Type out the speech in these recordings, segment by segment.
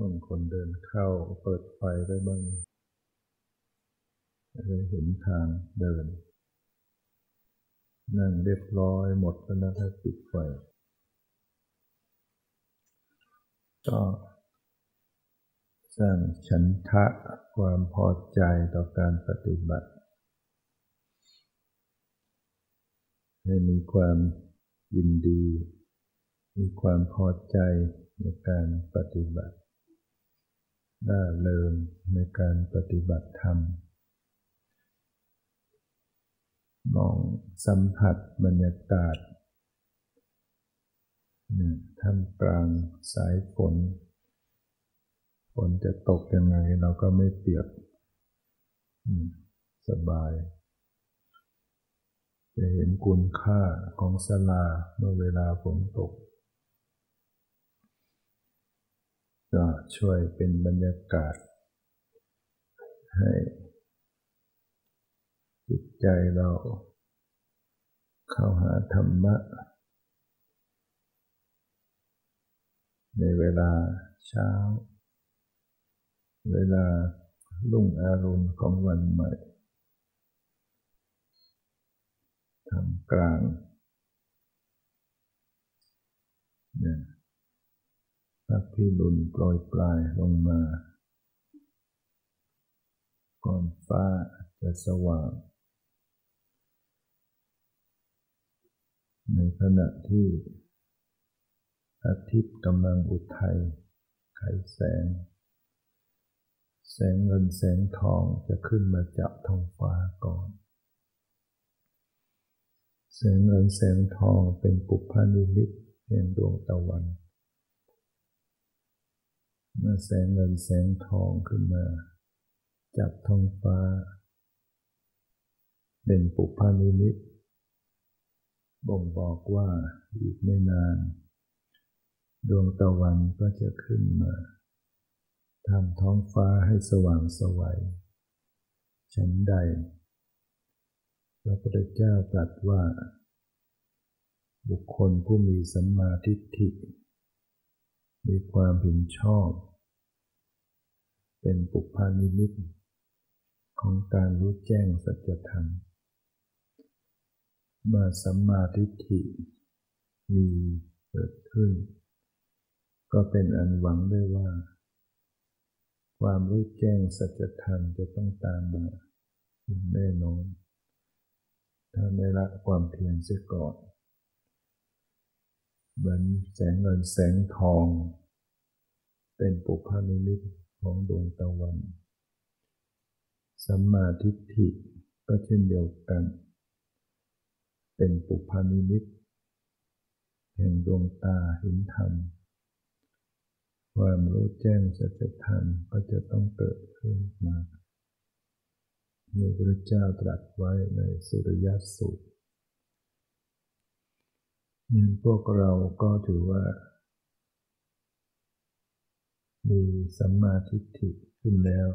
บางคนเดินเข้าเปิดไฟได้บ้างได้เห็นทางเดิน นั่งเรียบร้อยหมดแล้วนะถ้าปิดไฟ ก็สร้างฉันทะความพอใจต่อการปฏิบัติ ให้มีความยินดี มีความพอใจในการปฏิบัติ น่าเริงในการปฏิบัติธรรม มองสัมผัสบรรยากาศเนี่ยท่ามกลางสายฝน ฝนจะตกยังไงเราก็ไม่เปียก สบาย จะเห็นคุณค่าของสลาเมื่อเวลาฝนตก ก็ช่วยเป็นบรรยากาศ ให้จิตใจเราเข้าหาธรรมะ ในเวลาเช้า เวลาลุ่งอารมณ์ของวันใหม่ทำกลางเนี่ย พระพิรุณโปรยปลายลงมา ก่อนฟ้าจะสว่าง ในขณะที่อาทิตย์กำลังอุทัยไขแสง แสงเงินแสงทองจะขึ้นมาจับท้องฟ้าก่อน แสงเงินแสงทองเป็นปุพพานิมิตแห่งดวงตะวัน เมื่อแสงเงินแสงทองขึ้นมาจับท้องฟ้าเป็นปุพานิมิต บ่งบอกว่าอีกไม่นาน ดวงตะวันก็จะขึ้นมาทำท้องฟ้าให้สว่างสวัยฉันใดพระพุทธเจ้าตรัสว่า บุคคลผู้มีสัมมาทิฏฐิ มีความเห็นชอบ เป็นปุพพานิมิตของการรู้แจ้งสัจธรรมเมื่อสัมมาทิฏฐิมีเกิดขึ้น ก็เป็นอันหวังได้ว่า ความรู้แจ้งสัจธรรมจะต้องตามมาอย่างแน่นอนถ้าไม่ละความเพียรเสียก่อน เหมือนแสงเงินแสงทอง เป็นปุพานิมิตของดวงตะวัน สัมมาทิฏฐิก็เช่นเดียวกัน เป็นปุพานิมิตแห่งดวงตาเห็นธรรม ความรู้แจ้งสัจธรรมก็จะต้องเกิดขึ้นมาในพระเจ้าตรัสไว้ในสุริยสูตร นี่พวกเราก็ถือว่า มีสัมมาทิฏฐิขึ้นแล้ว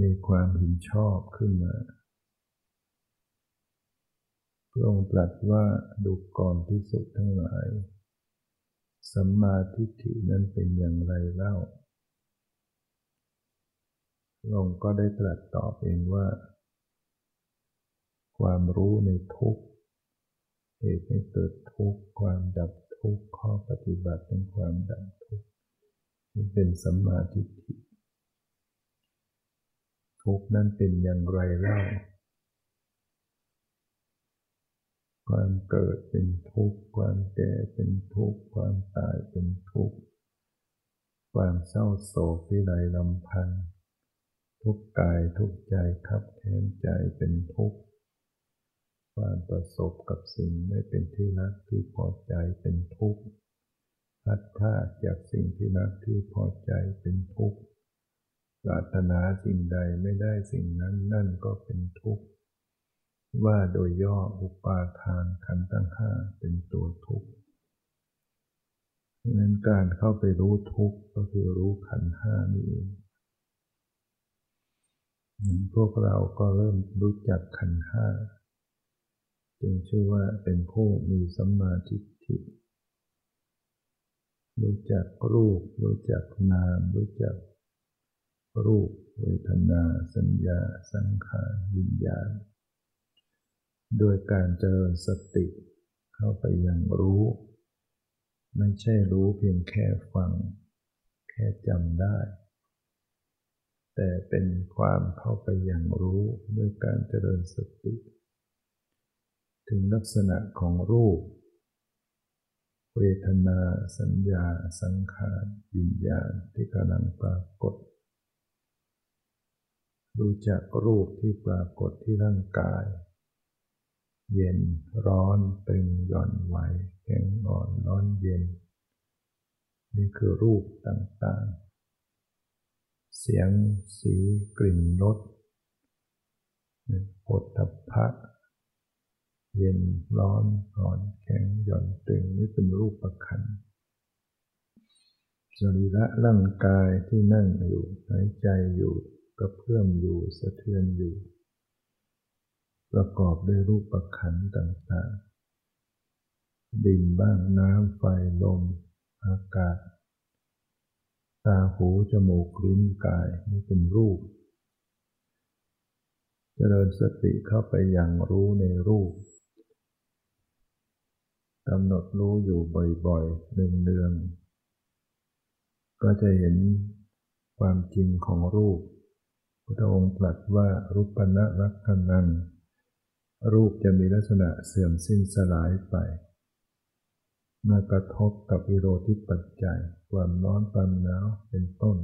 มีความเห็นชอบขึ้นมาพระองค์ตรัสว่าดูก่อนที่สุดทั้งหลาย สัมมาทิฏฐินั้นเป็นอย่างไรเล่าพระองค์ก็ได้ตรัสตอบเองว่า ความรู้ในทุกข์ เหตุให้เกิดทุกข์ความดับทุกข์ข้อปฏิบัติเป็นความดับทุกข์นี่เป็นสัมมาทิฏฐิทุกข์นั้นเป็นอย่างไรเล่าความเกิดเป็นทุกข์ ความแก่เป็นทุกข์ ความตายเป็นทุกข์ ความเศร้าโศกวิไลลำพันทุกกายทุกใจขับแค้นใจเป็นทุกข์ ความประสบกับสิ่งไม่เป็นที่รักที่พอใจเป็นทุกข์พัดพาจากสิ่งที่รักที่พอใจเป็นทุกข์ปรารถนาสิ่งใดไม่ได้สิ่งนั้นนั่นก็เป็นทุกข์ ว่าโดยย่ออุปาทานขันธ์ทั้งห้าเป็นตัวทุกข์ดังนั้นการเข้าไปรู้ทุกข์ก็คือรู้ขันห้านี่เองพวกเราก็เริ่มรู้จักขันห้า จึงชื่อว่าเป็นผู้มีสัมมาทิฏฐิ รู้จักรูป รู้จักนาม รู้จักรูป เวทนา สัญญา สังขารวิญญาณ โดยการเจริญสติเข้าไปยังรู้ ไม่ใช่รู้เพียงแค่ฟัง แค่จำได้ แต่เป็นความเข้าไปยังรู้ด้วยการเจริญสติ ถึงลักษณะของรูป เวทนาสัญญา สังขารวิญญาณที่กำลังปรากฏ รู้จักรูปที่ปรากฏที่ร่างกาย เย็นร้อนตึงหย่อนไหวแข็งอ่อนร้อนเย็น นี่คือรูปต่างๆเสียงสีกลิ่นรสปดทัพพะ เย็นร้อนอ่อนแข็งหย่อนตึงนี่เป็นรูปประคันสรีระร่างกายที่นั่งอยู่หายใจอยู่กระเพื่อมอยู่สะเทือนอยู่ ประกอบด้วยรูปประขันต่างๆ ดินบ้างน้ำไฟลม อากาศ ตาหูจมูกลิ้นกายนี่เป็นรูปเจริญสติเข้าไปอย่างรู้ในรูป กำหนดรู้อยู่บ่อยๆเนืองๆก็จะเห็นความจริงของรูป พระองค์ตรัสว่ารูปนะรักนัง รูปจะมีลักษณะเสื่อมสิ้นสลายไปเมื่อกระทบกับวิโรธิปัจจัย ความร้อนความหนาวเป็นต้น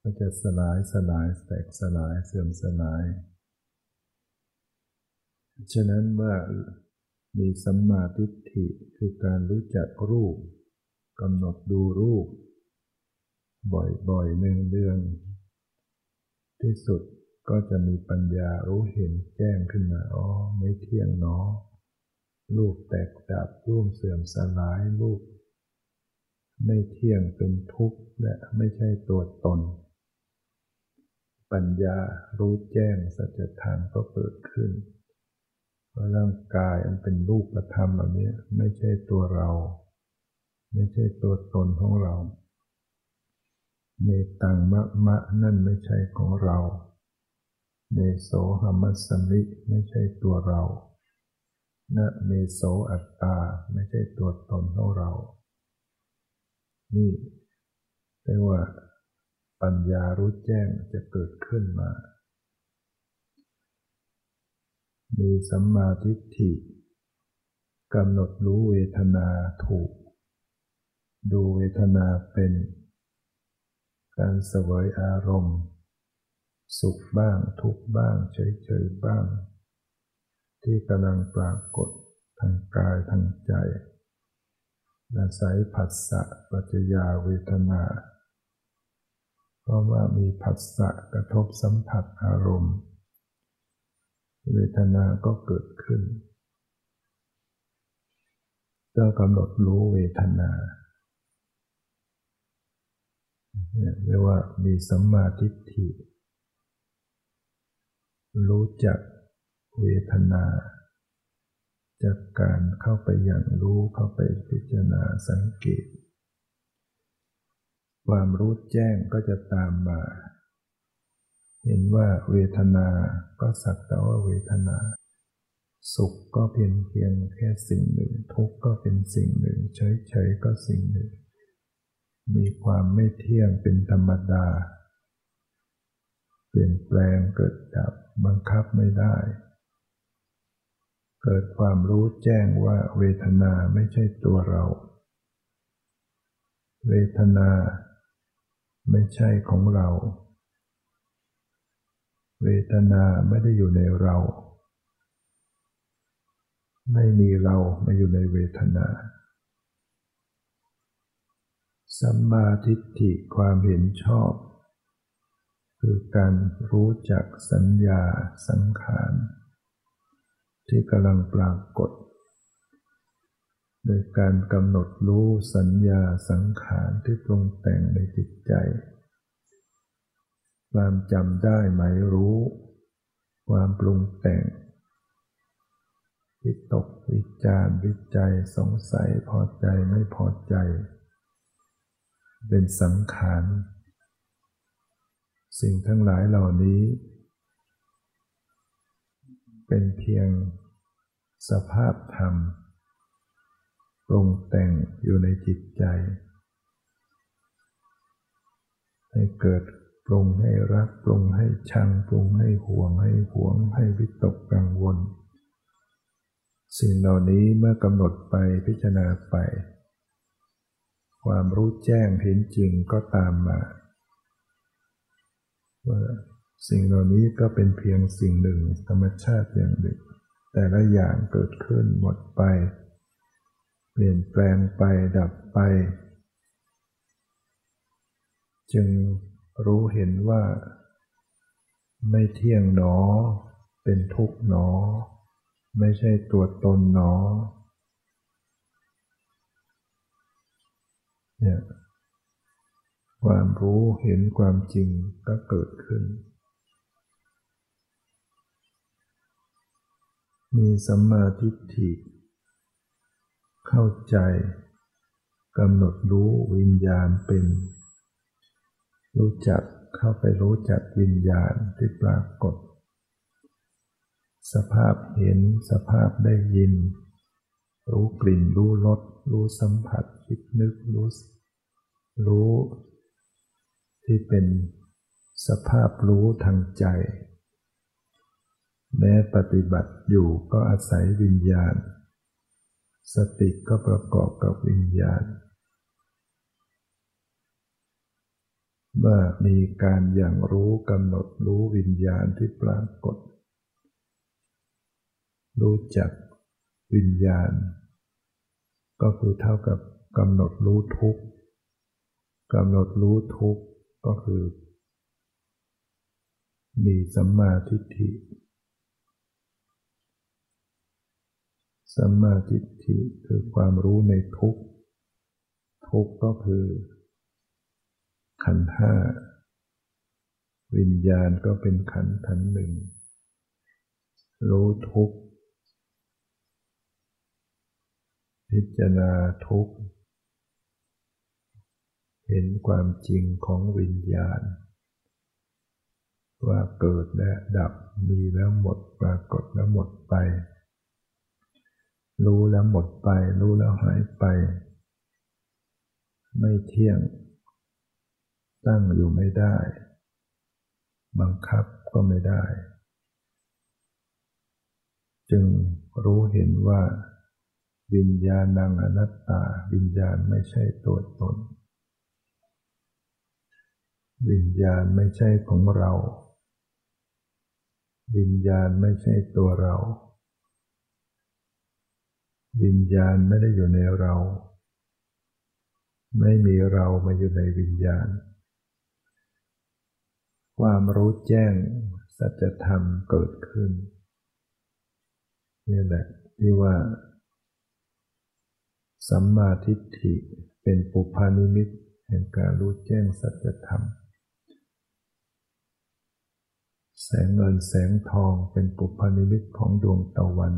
ก็จะสลายสลายแตกสลายเสื่อมสลาย ฉะนั้นว่า มีสัมมาทิฏฐิคือการรู้จักรูปกำหนดดูรูป บ่อยๆเนืองๆที่สุดก็จะมีปัญญารู้เห็นแจ้งขึ้นมาอ๋อไม่เที่ยงเนาะรูปแตกดับรูปเสื่อมสลายรูป ไม่เที่ยงเป็นทุกข์และไม่ใช่ตัวตน ปัญญารู้แจ้งสัจธรรมก็เกิดขึ้น ร่างกายอันเป็นรูปธรรมอันนี้ไม่ใช่ตัวเรา ไม่ใช่ตัวตนของเราเมตังมะมะนั่นไม่ใช่ของเราเมโสหมัสมิไม่ใช่ตัวเรานะเมโสอัตตาไม่ใช่ตัวตนของเรา นี่เรียกว่าปัญญารู้แจ้งจะเกิดขึ้นมา มีสัมมาทิฏฐิกำหนดรู้เวทนาถูก ดูเวทนาเป็น การเสวยอารมณ์ สุขบ้างทุกบ้างเฉยๆบ้าง ที่กำลังปรากฏทางกายทางใจอาศัยผัสสะปัจจยาเวทนา เพราะว่ามีผัสสะกระทบสัมผัสอารมณ์ เวทนาก็เกิดขึ้นก็กำหนดรู้เวทนาเรียกว่ามีสัมมาทิฏฐิ รู้จักเวทนา จากการเข้าไปอย่างรู้เข้าไปพิจารณาสังเกต ความรู้แจ้งก็จะตามมา เห็นว่าเวทนาก็สักแต่ว่าเวทนา สุขก็เพียงเพียงแค่สิ่งหนึ่ง ทุกข์ก็เป็นสิ่งหนึ่ง เฉยๆก็สิ่งหนึ่ง มีความไม่เที่ยงเป็นธรรมดา เปลี่ยนแปลงเกิดดับบังคับไม่ได้ เกิดความรู้แจ้งว่าเวทนาไม่ใช่ตัวเรา เวทนาไม่ใช่ของเรา เวทนาไม่ได้อยู่ในเรา ไม่มีเรามาอยู่ในเวทนา สัมมาทิฏฐิความเห็นชอบ คือการรู้จักสัญญาสังขารที่กำลังปรากฏ โดยการกำหนดรู้สัญญาสังขารที่ปรุงแต่งในจิตใจ ความจำได้หมายรู้ ความปรุงแต่ง วิตกวิจารวิจัยสงสัยพอใจไม่พอใจ เป็นสังขารสิ่งทั้งหลายเหล่านี้ เป็นเพียงสภาพธรรมปรุงแต่งอยู่ในจิตใจ ให้เกิด ปรุงให้รักปรุงให้ชังปรุงให้ห่วงให้หวง ให้วิตกกังวล สิ่งเหล่านี้เมื่อกำหนดไปพิจารณาไป ความรู้แจ้งเห็นจริงก็ตามมาว่าสิ่งเหล่านี้ก็เป็นเพียงสิ่งหนึ่งธรรมชาติอย่างหนึ่ง แต่ละอย่างเกิดขึ้นหมดไป เปลี่ยนแปลงไปดับไป จึง รู้เห็นว่า ไม่เที่ยงหนอ เป็นทุกข์หนอ ไม่ใช่ตัวตนหนอ เนี่ยความรู้เห็นความจริงก็เกิดขึ้น มีสัมมาทิฏฐิ เข้าใจกำหนดรู้วิญญาณเป็น รู้จักเข้าไปรู้จักวิญญาณที่ปรากฏ สภาพเห็นสภาพได้ยิน รู้กลิ่นรู้รสรู้สัมผัสคิดนึกรู้ รู้ ที่เป็นสภาพรู้ทางใจ แม้ปฏิบัติอยู่ก็อาศัยวิญญาณ สติก็ประกอบกับวิญญาณ เมื่อมีการอย่างรู้กำหนดรู้วิญญาณที่ปรากฏ รู้จักวิญญาณ ก็คือเท่ากับกำหนดรู้ทุกกำหนดรู้ทุกก็คือ มีสัมมาทิฏฐิสัมมาทิฏฐิคือความรู้ในทุกทุกก็คือ ขันห้าวิญญาณก็เป็นขันขันหนึ่ง รู้ทุกพิจารณาทุกเห็นความจริงของวิญญาณ ว่าเกิดและดับมีแล้วหมดปรากฏแล้วหมดไป รู้แล้วหมดไป รู้แล้วหายไป ไม่เที่ยง ตั้งอยู่ไม่ได้ บังคับก็ไม่ได้ จึงรู้เห็นว่า วิญญาณังอนัตตา วิญญาณไม่ใช่ตัวตน วิญญาณไม่ใช่ของเรา วิญญาณไม่ใช่ตัวเรา วิญญาณไม่ได้อยู่ในเราไม่มีเรามาอยู่ในวิญญาณ ความรู้แจ้งสัจธรรมเกิดขึ้นนี่แหละที่ว่าสัมมาทิฏฐิเป็นปุพานิมิตแห่งการรู้แจ้งสัจธรรม แสงเงินแสงทองเป็นปุพานิมิตของดวงตะวัน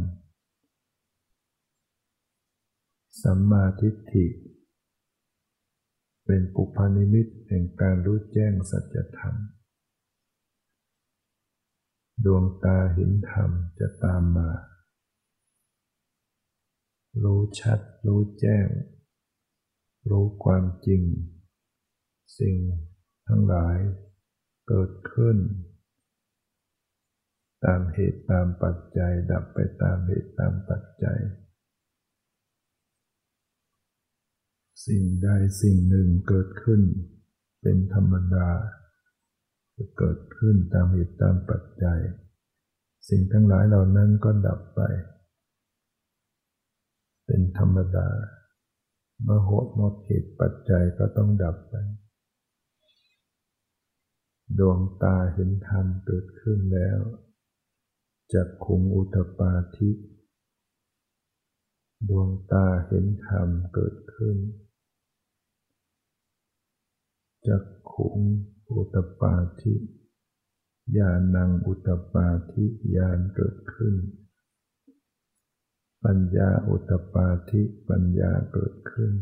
สัมมาทิฏฐิ เป็นปุพานิมิตแห่งการรู้แจ้งสัจธรรม ดวงตาเห็นธรรมจะตามมา รู้ชัด รู้แจ้ง รู้ความจริง สิ่งทั้งหลายเกิดขึ้น ตามเหตุตามปัจจัย ดับไปตามเหตุตามปัจจัย สิ่งใดสิ่งหนึ่งเกิดขึ้น เป็นธรรมดา จะเกิดขึ้นตามเหตุตามปัจจัย สิ่งทั้งหลายเหล่านั้นก็ดับไป เป็นธรรมดาเมื่อหดหมดเหตุปัจจัยก็ต้องดับไป ดวงตาเห็นธรรมเกิดขึ้นแล้วจักขุงอุตปาทิดวงตาเห็นธรรมเกิดขึ้นจักขุง อุตปาทิญาณังอุตปาทิญาณเกิดขึ้น ปัญญาอุตปาทิปัญญาเกิดขึ้น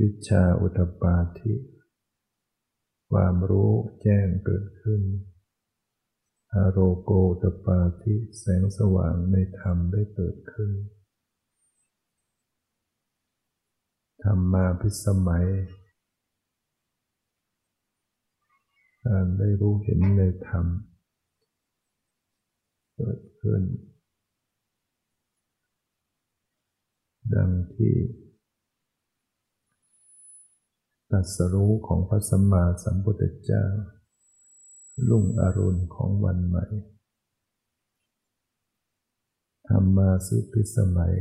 วิชาอุตปาธิความรู้แจ้งเกิดขึ้นอโรโกตปาธิแสงสว่างในธรรมได้เกิดขึ้น ธรรมมาพิสมัย การได้รู้เห็นในธรรมเกิดขึ้น ดังที่ตัสรู้ของพระสัมมาสัมพุทธเจ้า ลุ่งอรุณของวันใหม่ธรรมาสิพิสมัย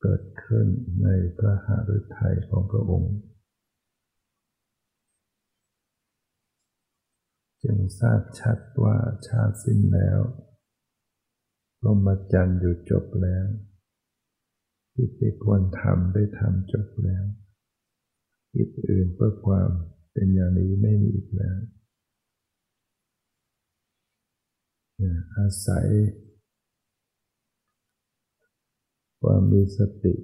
เกิดขึ้นในพระหฤทัยของพระองค์ จึงทราบชัดว่าชาติสิ้นแล้วพรหมจรรย์อยู่จบแล้วกิจที่ควรทำได้ทำจบแล้วกิจอื่นเพื่อความเป็นอย่างนี้ไม่มีอีกแล้วอาศัย ความมีสติ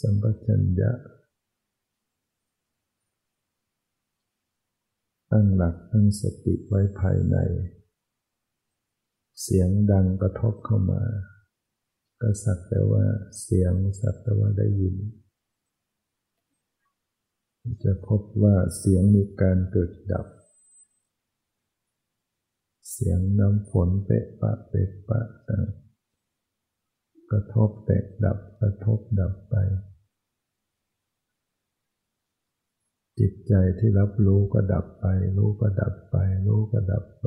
สัมปชัญญะ ตั้งหลักตั้งสติไว้ภายใน เสียงดังกระทบเข้ามา ก็สักแต่ว่าเสียงสักแต่ว่าได้ยิน จะพบว่าเสียงมีการเกิดดับ เสียงน้ำฝนเปะปะเปะปะกระทบแตกดับกระทบดับไป จิตใจที่รับรู้ก็ดับไป รู้ก็ดับไป รู้ก็ดับไป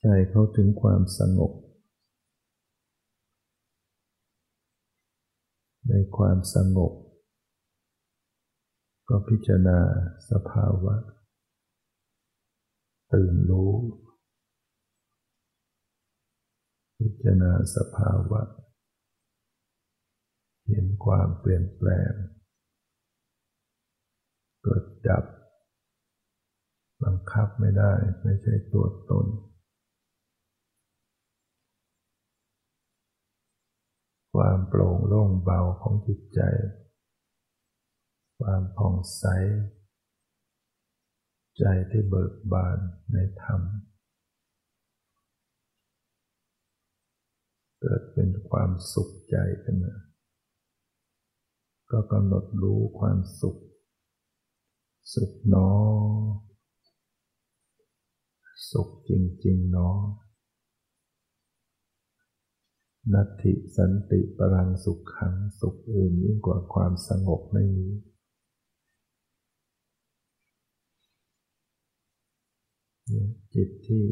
ใจเขาถึงความสงบ ในความสงบ ก็พิจารณาสภาวะ ตื่นรู้ พิจารณาสภาวะ เห็นความเปลี่ยนแปลงเกิดดับ บังคับไม่ได้ไม่ใช่ตัวตน ความโปร่งโล่งเบาของจิตใจ ความผ่องใส ใจที่เบิกบานในธรรมเกิดเป็นความสุขใจขึ้นมา ก็กำหนดรู้ความสุข สุขนอ สุขจริงๆนอ นัตถิสันติปรังสุขขังสุขอื่นยิ่งกว่าความสงบไม่มีจิตที่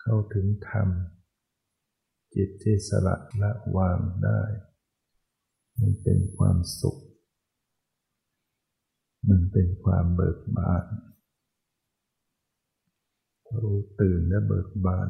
เข้าถึงธรรม จิตที่สละละวางได้ มันเป็นความสุข มันเป็นความเบิกบานรู้ตื่นและเบิกบาน